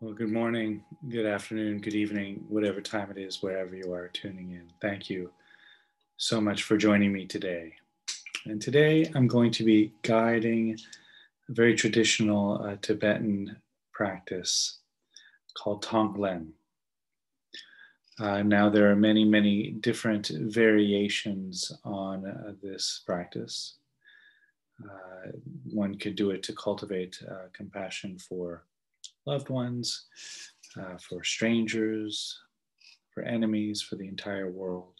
Well, good morning, good afternoon, good evening, whatever time it is, wherever you are tuning in. Thank you so much for joining me today. And today I'm going to be guiding a very traditional uh, Tibetan practice called Tonglen. Uh, now, there are many, many different variations on uh, this practice. Uh, one could do it to cultivate uh, compassion for loved ones, uh, for strangers, for enemies, for the entire world.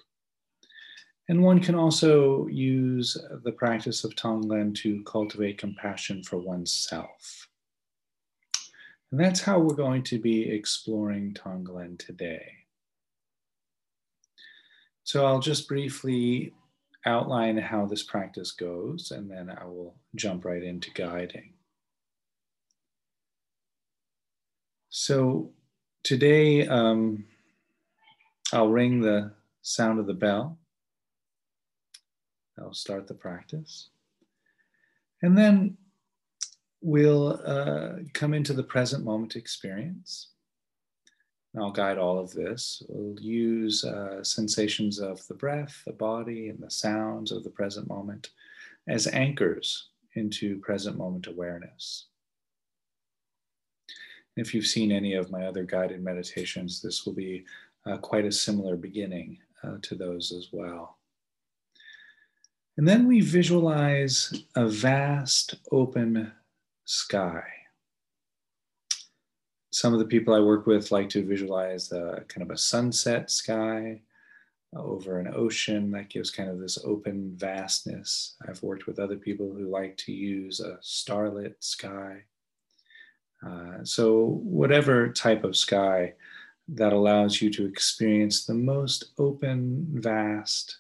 And one can also use the practice of Tonglen to cultivate compassion for oneself. And that's how we're going to be exploring Tonglen today. So I'll just briefly outline how this practice goes, and then I will jump right into guiding. So today um, I'll ring the sound of the bell. I'll start the practice. And then we'll uh, come into the present moment experience. I'll guide all of this. We'll use uh, sensations of the breath, the body, and the sounds of the present moment as anchors into present moment awareness. If you've seen any of my other guided meditations, this will be uh, quite a similar beginning uh, to those as well. And then we visualize a vast open sky. Some of the people I work with like to visualize a, kind of a sunset sky over an ocean that gives kind of this open vastness. I've worked with other people who like to use a starlit sky. Uh, so, whatever type of sky that allows you to experience the most open, vast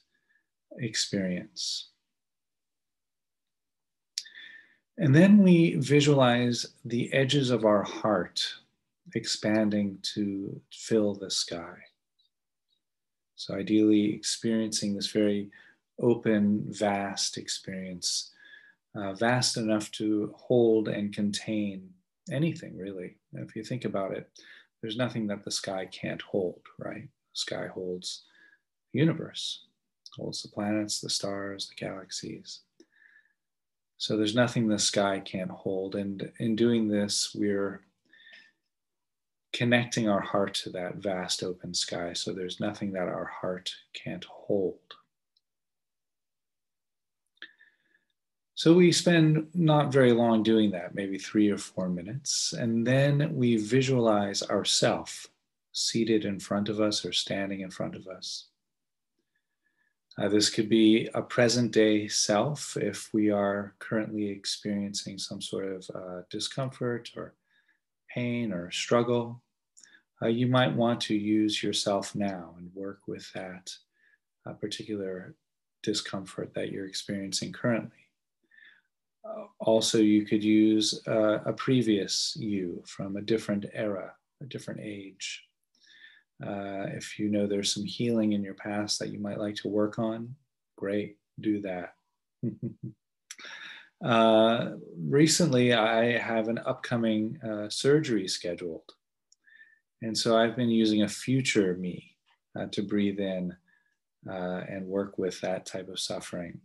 experience. And then we visualize the edges of our heart expanding to fill the sky. So, ideally, experiencing this very open, vast experience, uh, vast enough to hold and contain anything really. If you think about it, there's nothing that the sky can't hold, right? The sky holds the universe, holds the planets, the stars, the galaxies. So there's nothing the sky can't hold. And in doing this, we're connecting our heart to that vast open sky. So there's nothing that our heart can't hold. So we spend not very long doing that, maybe three or four minutes. And then we visualize ourself seated in front of us or standing in front of us. Uh, this could be a present day self if we are currently experiencing some sort of uh, discomfort or pain or struggle. Uh, you might want to use yourself now and work with that uh, particular discomfort that you're experiencing currently also, you could use uh, a previous you from a different era, a different age. Uh, if you know there's some healing in your past that you might like to work on, great, do that. uh, recently, I have an upcoming uh, surgery scheduled. And so I've been using a future me uh, to breathe in uh, and work with that type of suffering.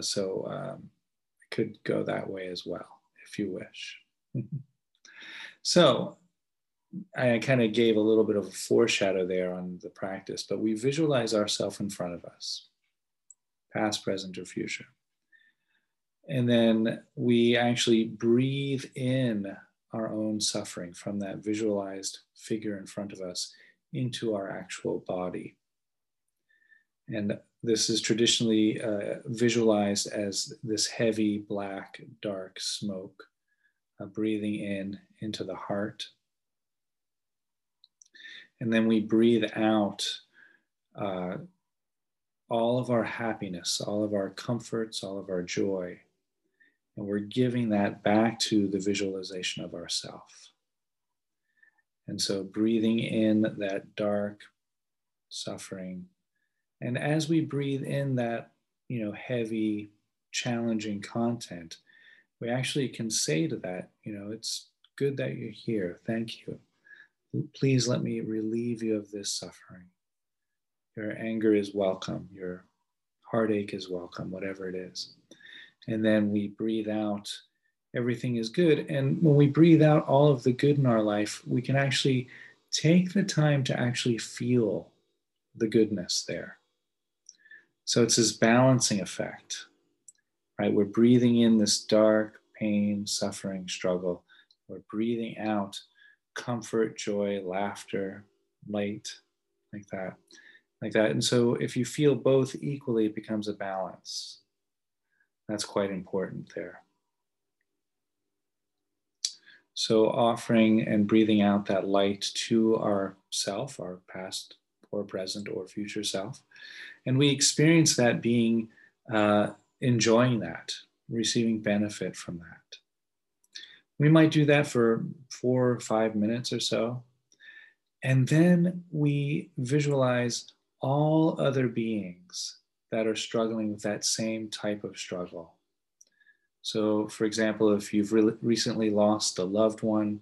so, um, could go that way as well, if you wish. so I kind of gave a little bit of a foreshadow there on the practice, but we visualize ourselves in front of us, past, present, or future. And then we actually breathe in our own suffering from that visualized figure in front of us into our actual body. And this is traditionally uh, visualized as this heavy, black, dark smoke uh, breathing in into the heart. And then we breathe out uh, all of our happiness, all of our comforts, all of our joy. And we're giving that back to the visualization of ourself. And so breathing in that dark suffering and as we breathe in that, you know, heavy, challenging content, we actually can say to that, you know, it's Good that you're here. Thank you. Please let me relieve you of this suffering. Your anger is welcome. Your heartache is welcome, whatever it is. And then we breathe out, everything is good. And when we breathe out all of the good in our life, we can actually take the time to actually feel the goodness there. So it's this balancing effect, right? We're breathing in this dark pain, suffering, struggle. We're breathing out comfort, joy, laughter, light, like that, like that. And so if you feel both equally, it becomes a balance. That's quite important there. So offering and breathing out that light to our self, our past or present or future self. And we experience that being uh, enjoying that, receiving benefit from that. We might do that for four or five minutes or so. And then we visualize all other beings that are struggling with that same type of struggle. So, for example, if you've re- recently lost a loved one,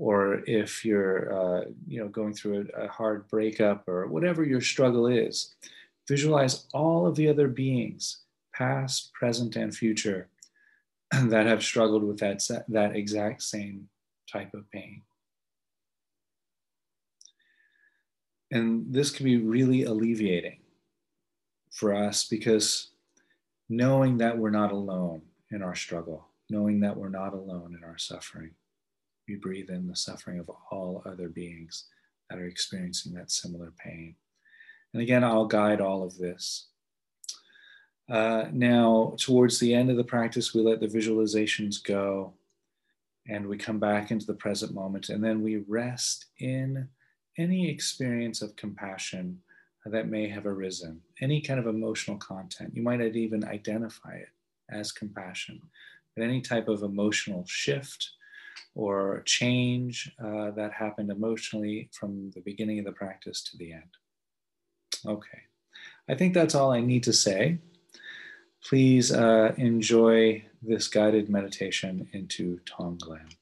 or if you're uh, you know going through a, a hard breakup or whatever your struggle is visualize all of the other beings past present and future that have struggled with that that exact same type of pain. And this can be really alleviating for us because knowing that we're not alone in our struggle knowing that we're not alone in our suffering we breathe in the suffering of all other beings that are experiencing that similar pain. And again, I'll guide all of this. Uh, now, towards the end of the practice, we let the visualizations go and we come back into the present moment. And then we rest in any experience of compassion that may have arisen, any kind of emotional content. You might not even identify it as compassion, but any type of emotional shift or change uh, that happened emotionally from the beginning of the practice to the end. Okay, I think that's all I need to say. Please uh, enjoy this guided meditation into Tonglen.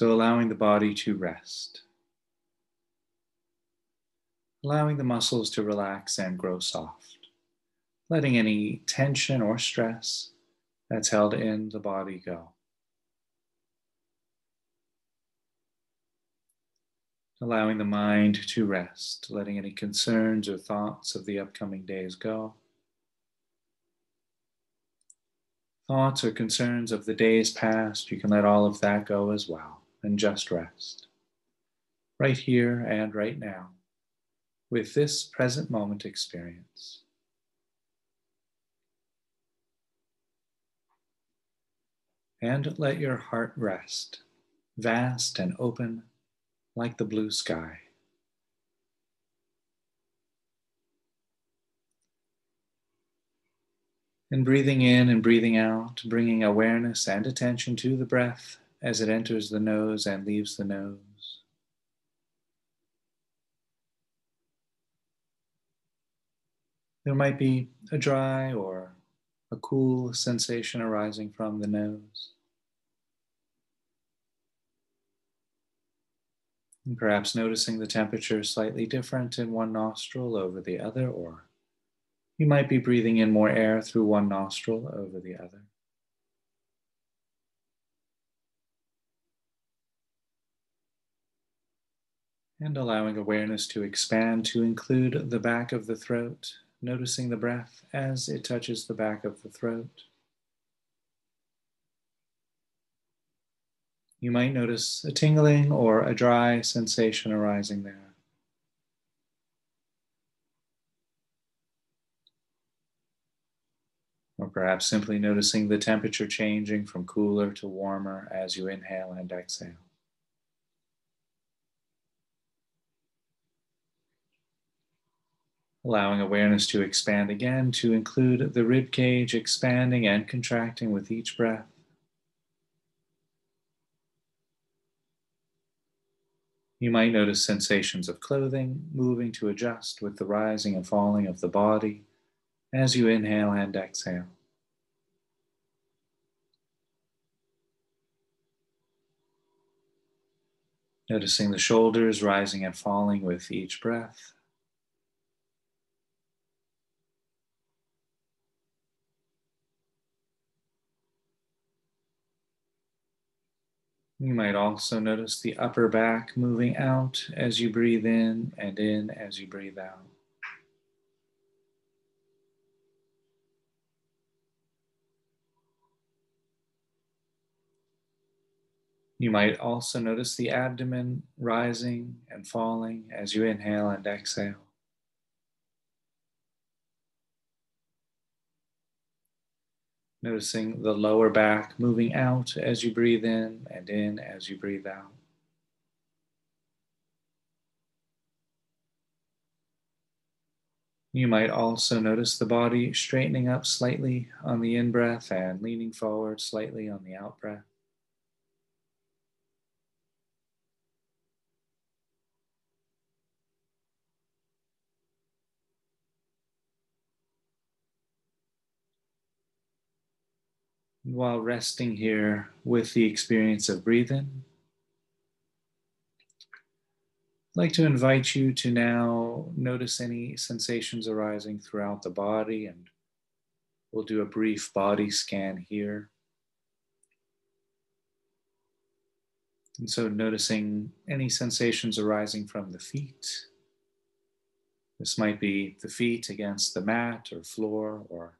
So allowing the body to rest, allowing the muscles to relax and grow soft, letting any tension or stress that's held in the body go. Allowing the mind to rest, letting any concerns or thoughts of the upcoming days go. Thoughts or concerns of the days past, you can let all of that go as well and just rest. Right here and right now, with this present moment experience. And let your heart rest, vast and open like the blue sky. And breathing in and breathing out, bringing awareness and attention to the breath as it enters the nose and leaves the nose. There might be a dry or a cool sensation arising from the nose. And perhaps noticing the temperature slightly different in one nostril over the other, or you might be breathing in more air through one nostril over the other. And allowing awareness to expand to include the back of the throat, noticing the breath as it touches the back of the throat. You might notice a tingling or a dry sensation arising there. Or perhaps simply noticing the temperature changing from cooler to warmer as you inhale and exhale. Allowing awareness to expand again to include the rib cage expanding and contracting with each breath. You might notice sensations of clothing moving to adjust with the rising and falling of the body as you inhale and exhale. Noticing the shoulders rising and falling with each breath. You might also notice the upper back moving out as you breathe in and in as you breathe out. You might also notice the abdomen rising and falling as you inhale and exhale. Noticing the lower back moving out as you breathe in and in as you breathe out. You might also notice the body straightening up slightly on the in breath and leaning forward slightly on the out breath. While resting here with the experience of breathing, I'd like to invite you to now notice any sensations arising throughout the body, and we'll do a brief body scan here. And so, noticing any sensations arising from the feet. This might be the feet against the mat or floor or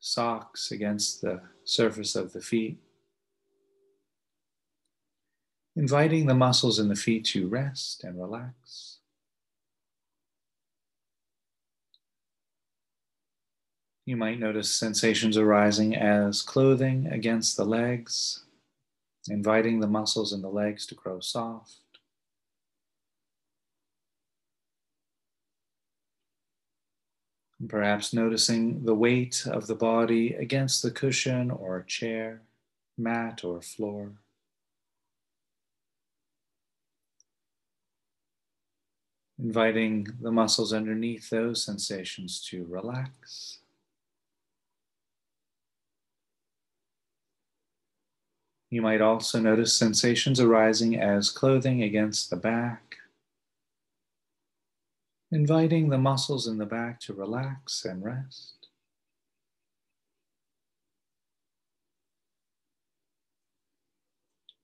socks against the surface of the feet. Inviting the muscles in the feet to rest and relax. You might notice sensations arising as clothing against the legs, inviting the muscles in the legs to grow soft. Perhaps noticing the weight of the body against the cushion or chair, mat or floor. Inviting the muscles underneath those sensations to relax. You might also notice sensations arising as clothing against the back, inviting the muscles in the back to relax and rest.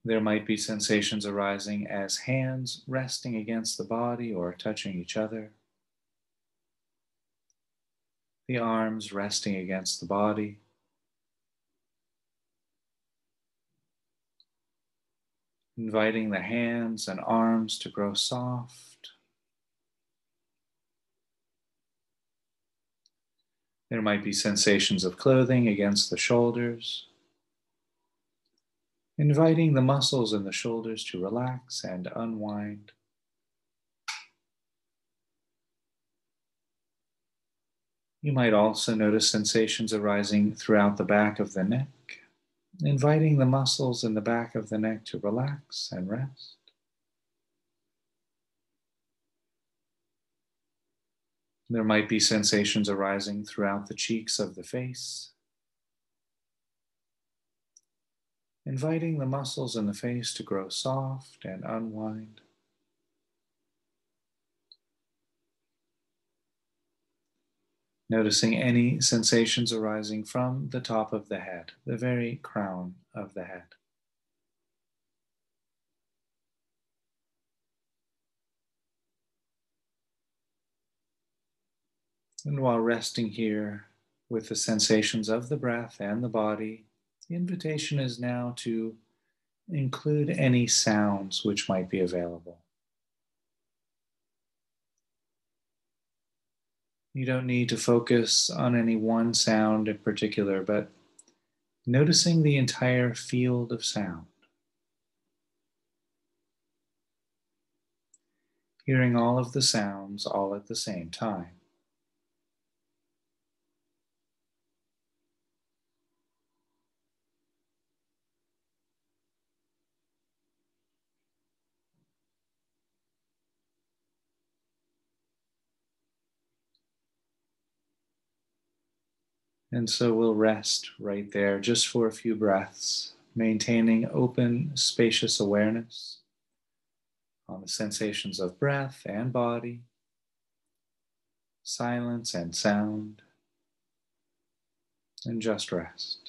There might be sensations arising as hands resting against the body or touching each other, the arms resting against the body. Inviting the hands and arms to grow soft There might be sensations of clothing against the shoulders, inviting the muscles in the shoulders to relax and unwind. You might also notice sensations arising throughout the back of the neck, inviting the muscles in the back of the neck to relax and rest. There might be sensations arising throughout the cheeks of the face, inviting the muscles in the face to grow soft and unwind. Noticing any sensations arising from the top of the head, the very crown of the head. And while resting here with the sensations of the breath and the body, the invitation is now to include any sounds which might be available. You don't need to focus on any one sound in particular, but noticing the entire field of sound. Hearing all of the sounds all at the same time. And so we'll rest right there just for a few breaths, maintaining open, spacious awareness on the sensations of breath and body, silence and sound, and just rest.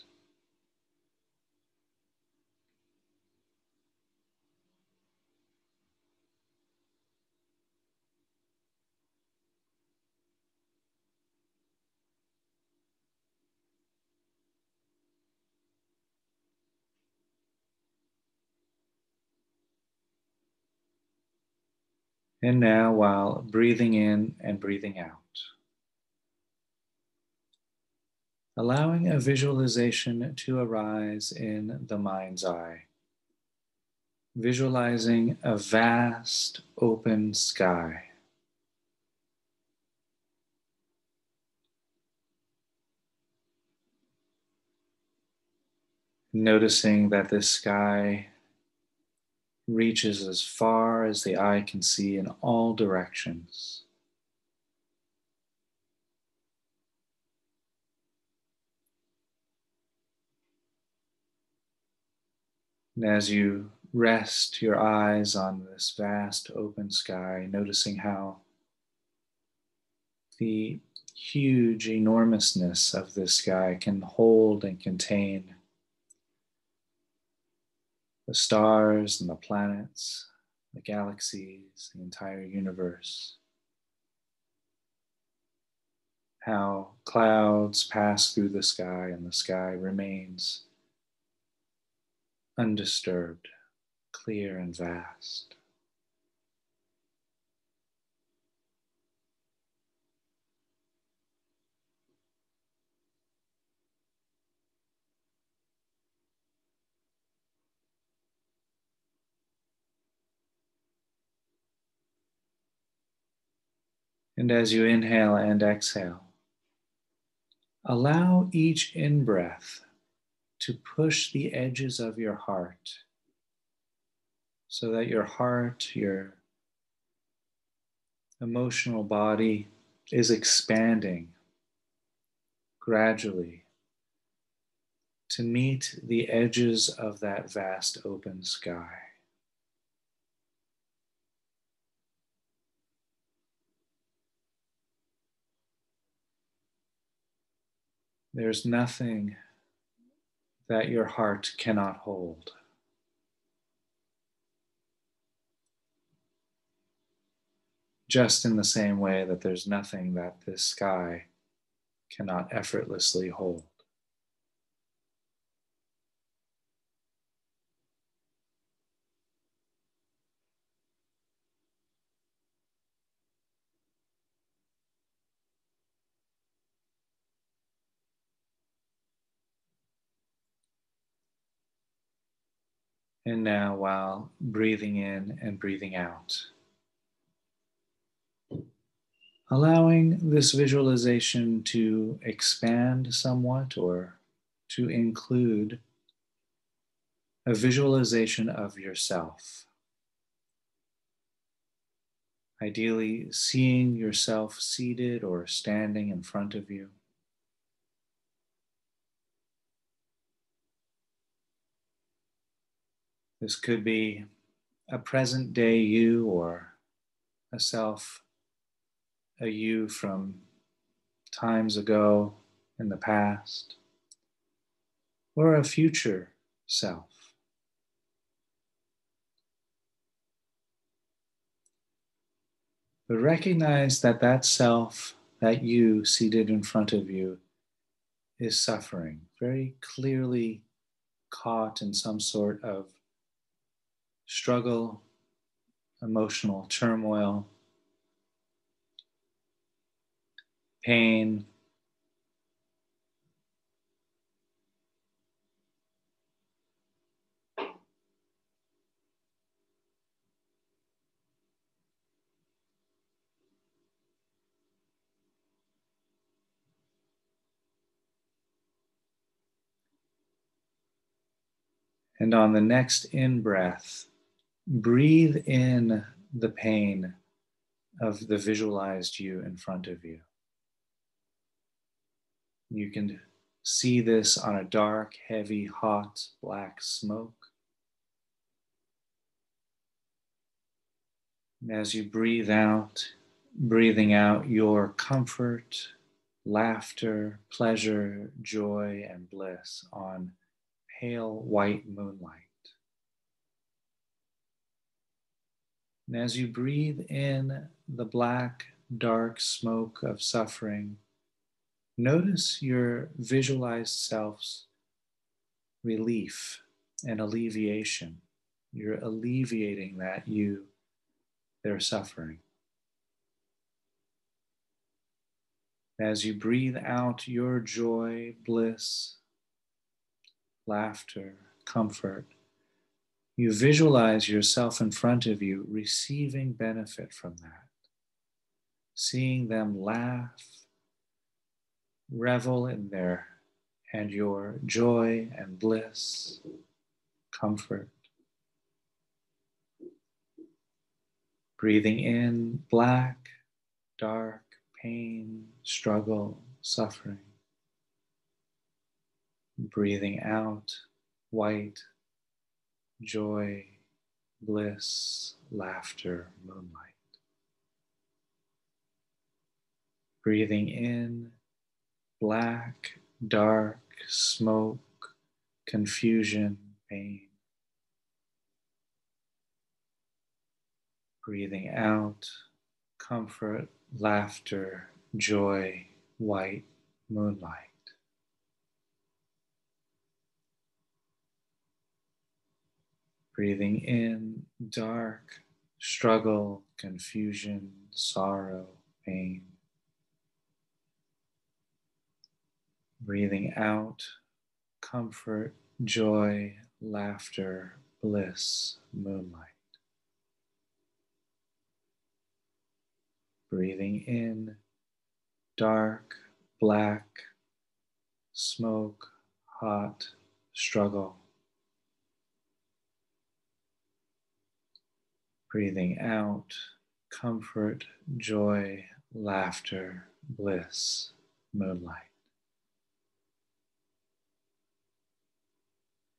And now, while breathing in and breathing out, allowing a visualization to arise in the mind's eye, visualizing a vast open sky. Noticing that this sky reaches as far as the eye can see in all directions. And as you rest your eyes on this vast open sky, noticing how the huge enormousness of this sky can hold and contain the stars and the planets, the galaxies, the entire universe. How clouds pass through the sky and the sky remains undisturbed, clear, and vast. And as you inhale and exhale, allow each in breath to push the edges of your heart so that your heart, your emotional body is expanding gradually to meet the edges of that vast open sky. There's nothing that your heart cannot hold. Just in the same way that there's nothing that this sky cannot effortlessly hold. And now, while breathing in and breathing out, allowing this visualization to expand somewhat or to include a visualization of yourself. Ideally, seeing yourself seated or standing in front of you. This could be a present day you or a self, a you from times ago in the past, or a future self. But recognize that that self, that you seated in front of you, is suffering, very clearly caught in some sort of struggle, emotional turmoil, pain. And on the next in breath, breathe in the pain of the visualized you in front of you. You can see this on a dark, heavy, hot, black smoke. And as you breathe out, breathing out your comfort, laughter, pleasure, joy, and bliss on pale white moonlight. And as you breathe in the black, dark smoke of suffering, notice your visualized self's relief and alleviation. You're alleviating that you, their suffering. As you breathe out your joy, bliss, laughter, comfort, you visualize yourself in front of you receiving benefit from that, seeing them laugh, revel in their and your joy and bliss, comfort. Breathing in black, dark, pain, struggle, suffering. Breathing out white, joy, bliss, laughter, moonlight. Breathing in black, dark, smoke, confusion, pain. Breathing out comfort, laughter, joy, white, moonlight. Breathing in dark, struggle, confusion, sorrow, pain. Breathing out comfort, joy, laughter, bliss, moonlight. Breathing in dark, black, smoke, hot, struggle. Breathing out, comfort, joy, laughter, bliss, moonlight.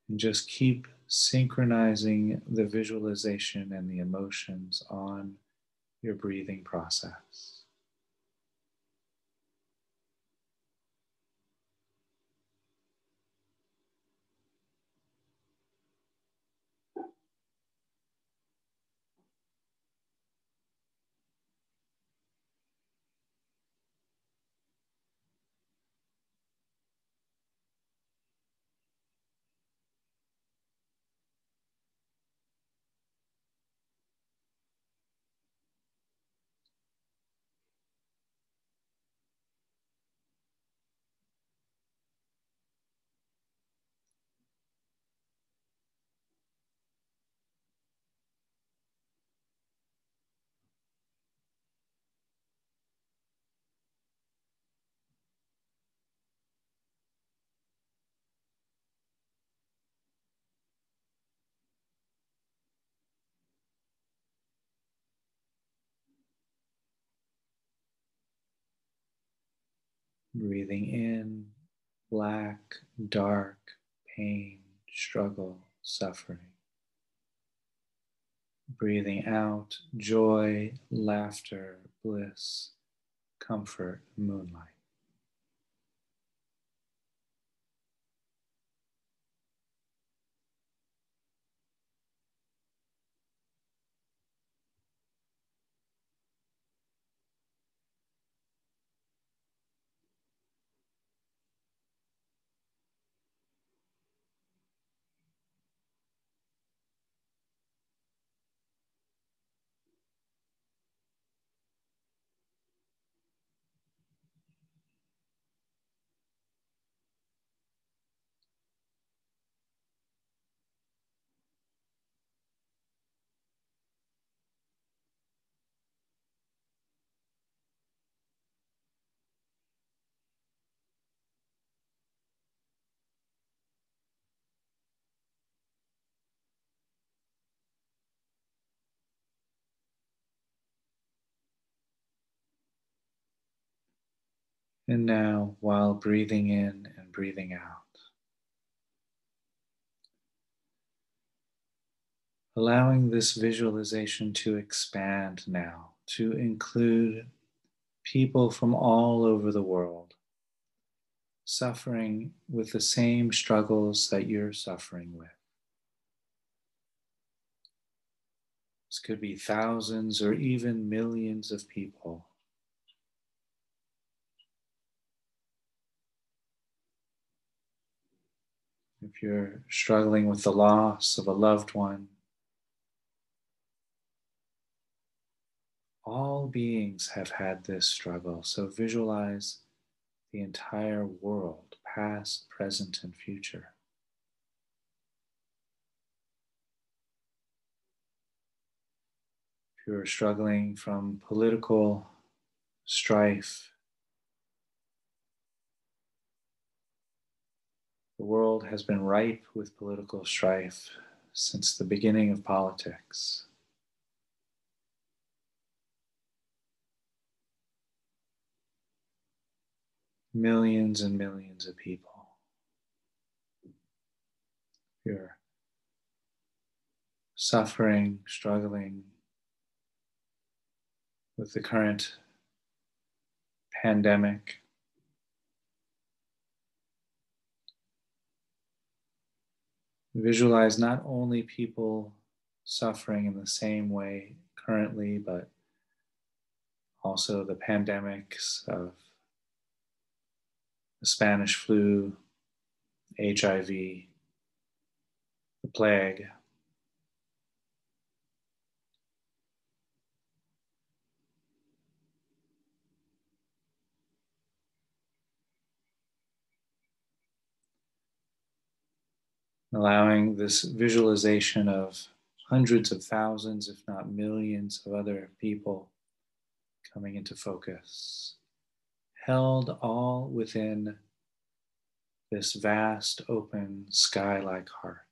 And just keep synchronizing the visualization and the emotions on your breathing process. Breathing in black, dark, pain, struggle, suffering. Breathing out joy, laughter, bliss, comfort, moonlight. And now, while breathing in and breathing out. Allowing this visualization to expand now, to include people from all over the world suffering with the same struggles that you're suffering with. This could be thousands or even millions of people. If you're struggling with the loss of a loved one, all beings have had this struggle. So visualize the entire world, past, present, and future. If you're struggling from political strife, the world has been ripe with political strife since the beginning of politics. millions and millions of people. You're suffering, struggling with the current pandemic. Visualize not only people suffering in the same way currently, but also the pandemics of the Spanish flu, HIV, the plague. Allowing this visualization of hundreds of thousands, if not millions, of other people coming into focus held all within this vast, open, sky like heart.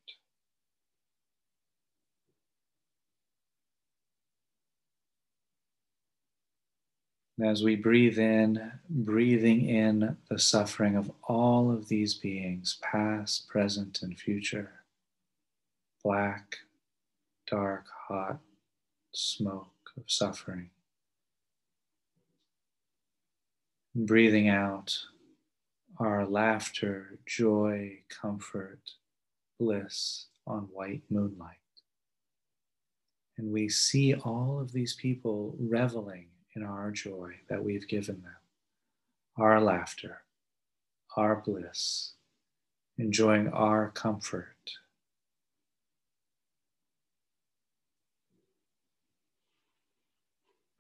And as we breathe in, breathing in the suffering of all of these beings, past, present, and future, black, dark, hot smoke of suffering. breathing out our laughter, joy, comfort, bliss on white moonlight. And we see all of these people reveling in our joy that we've given them, our laughter, our bliss, enjoying our comfort.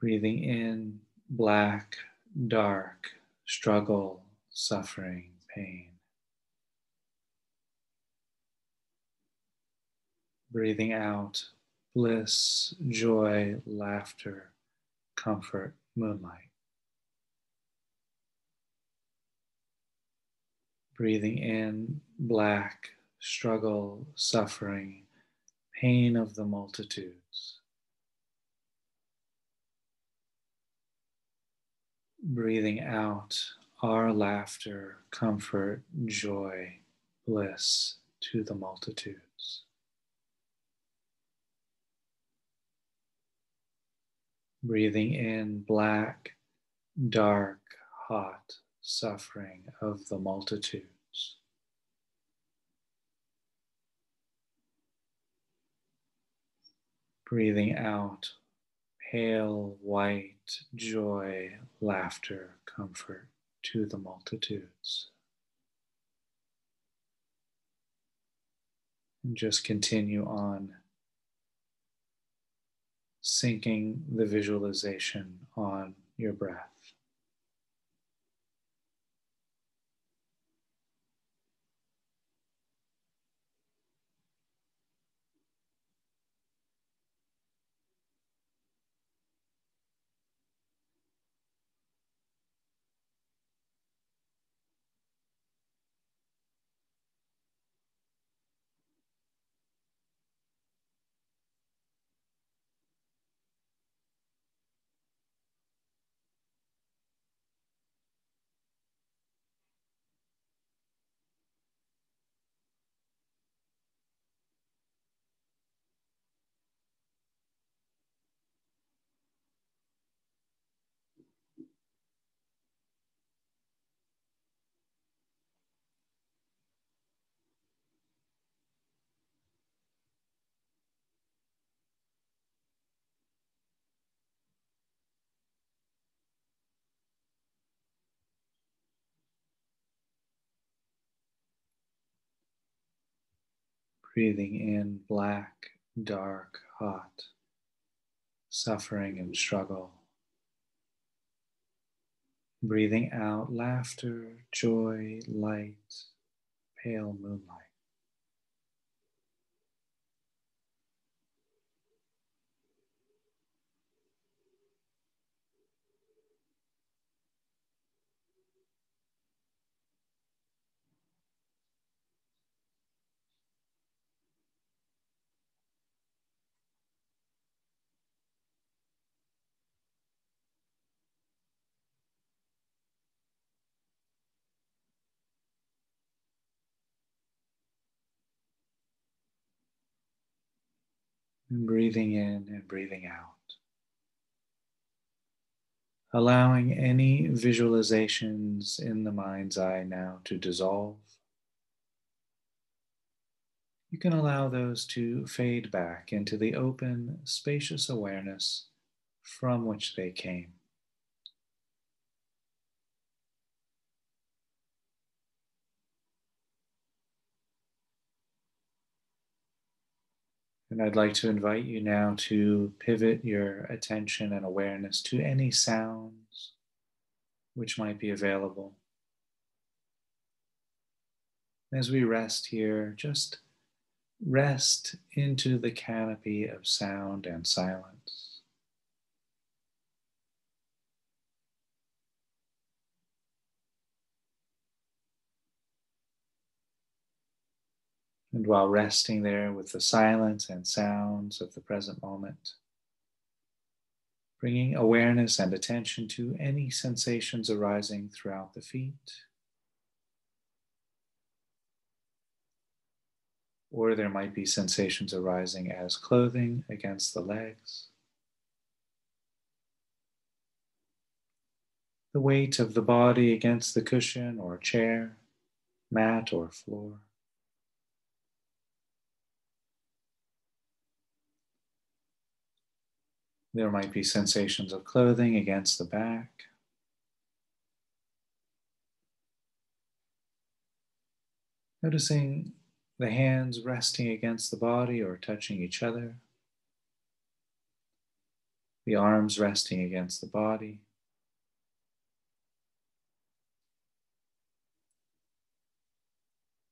Breathing in black dark, struggle, suffering, pain. Breathing out bliss, joy, laughter, comfort, moonlight. Breathing in black, struggle, suffering, pain of the multitudes. breathing out our laughter, comfort, joy, bliss to the multitudes. Breathing in black, dark, hot suffering of the multitudes. Breathing out pale white joy, laughter, comfort to the multitudes. And just continue on syncing the visualization on your breath. Breathing in black, dark, hot, suffering and struggle. Breathing out laughter, joy, light, pale moonlight. And breathing in and breathing out. Allowing any visualizations in the mind's eye now to dissolve. You can allow those to fade back into the open, spacious awareness from which they came. And I'd like to invite you now to pivot your attention and awareness to any sounds which might be available. As we rest here, just rest into the canopy of sound and silence. And while resting there with the silence and sounds of the present moment, bringing awareness and attention to any sensations arising throughout the feet. Or there might be sensations arising as clothing against the legs. The weight of the body against the cushion or chair, mat or floor. There might be sensations of clothing against the back. Noticing the hands resting against the body or touching each other. The arms resting against the body.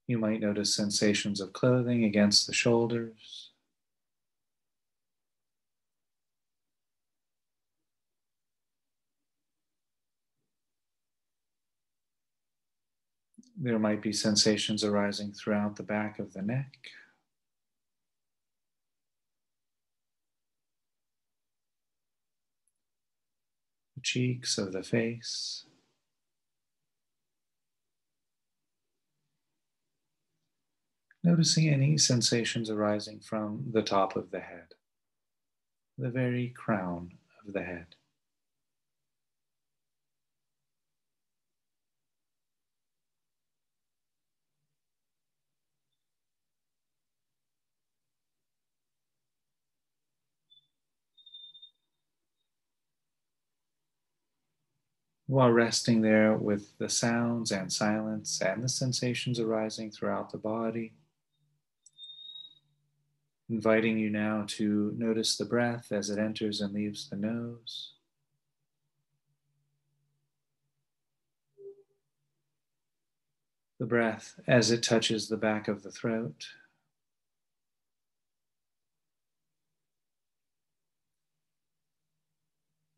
You might notice sensations of clothing against the shoulders. There might be sensations arising throughout the back of the neck. The cheeks of the face. Noticing any sensations arising from the top of the head, the very crown of the head. While resting there with the sounds and silence and the sensations arising throughout the body. Inviting you now to notice the breath as it enters and leaves the nose. The breath as it touches the back of the throat.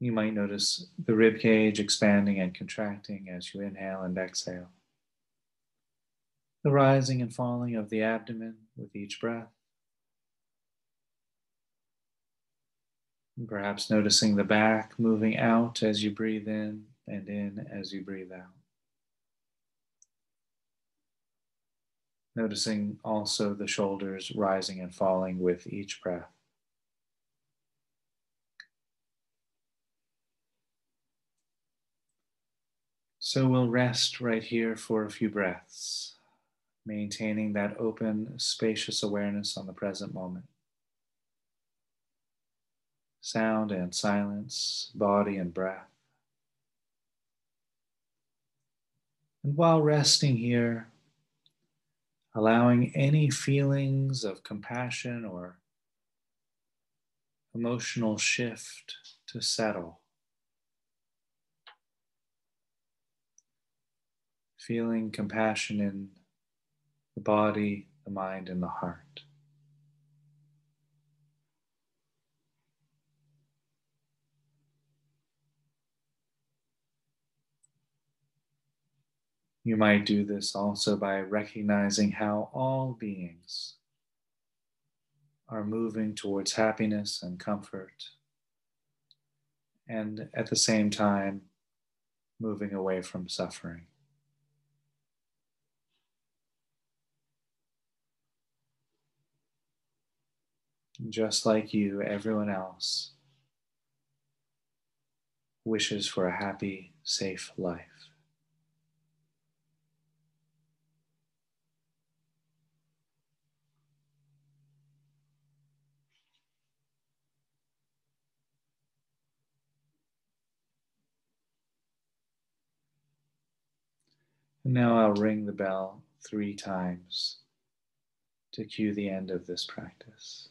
You might notice the rib cage expanding and contracting as you inhale and exhale. The rising and falling of the abdomen with each breath. Perhaps noticing the back moving out as you breathe in and in as you breathe out. Noticing also the shoulders rising and falling with each breath. So we'll rest right here for a few breaths, maintaining that open, spacious awareness on the present moment. Sound and silence, body and breath. And while resting here, allowing any feelings of compassion or emotional shift to settle. Feeling compassion in the body, the mind, and the heart. You might do this also by recognizing how all beings are moving towards happiness and comfort, and at the same time, moving away from suffering. Just like you, everyone else wishes for a happy, safe life. Now I'll ring the bell three times to cue the end of this practice.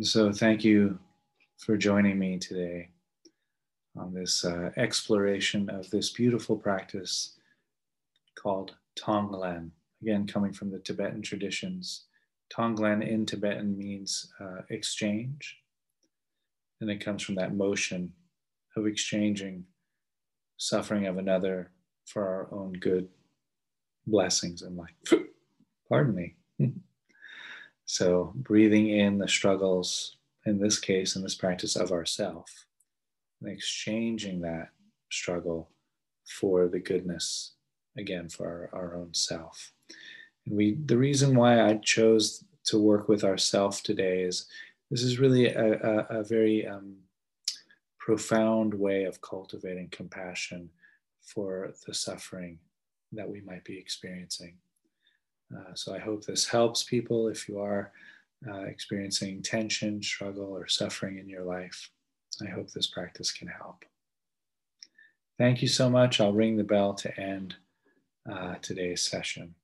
And so, thank you for joining me today on this uh, exploration of this beautiful practice called Tonglen. Again, coming from the Tibetan traditions. Tonglen in Tibetan means uh, exchange, and it comes from that motion of exchanging suffering of another for our own good blessings in life. Pardon me. So, breathing in the struggles, in this case, in this practice of ourself, and exchanging that struggle for the goodness, again, for our, our own self. And we, the reason why I chose to work with ourself today is this is really a, a, a very um, profound way of cultivating compassion for the suffering that we might be experiencing. Uh, so I hope this helps people if you are uh, experiencing tension, struggle, or suffering in your life. I hope this practice can help. Thank you so much. I'll ring the bell to end uh, today's session.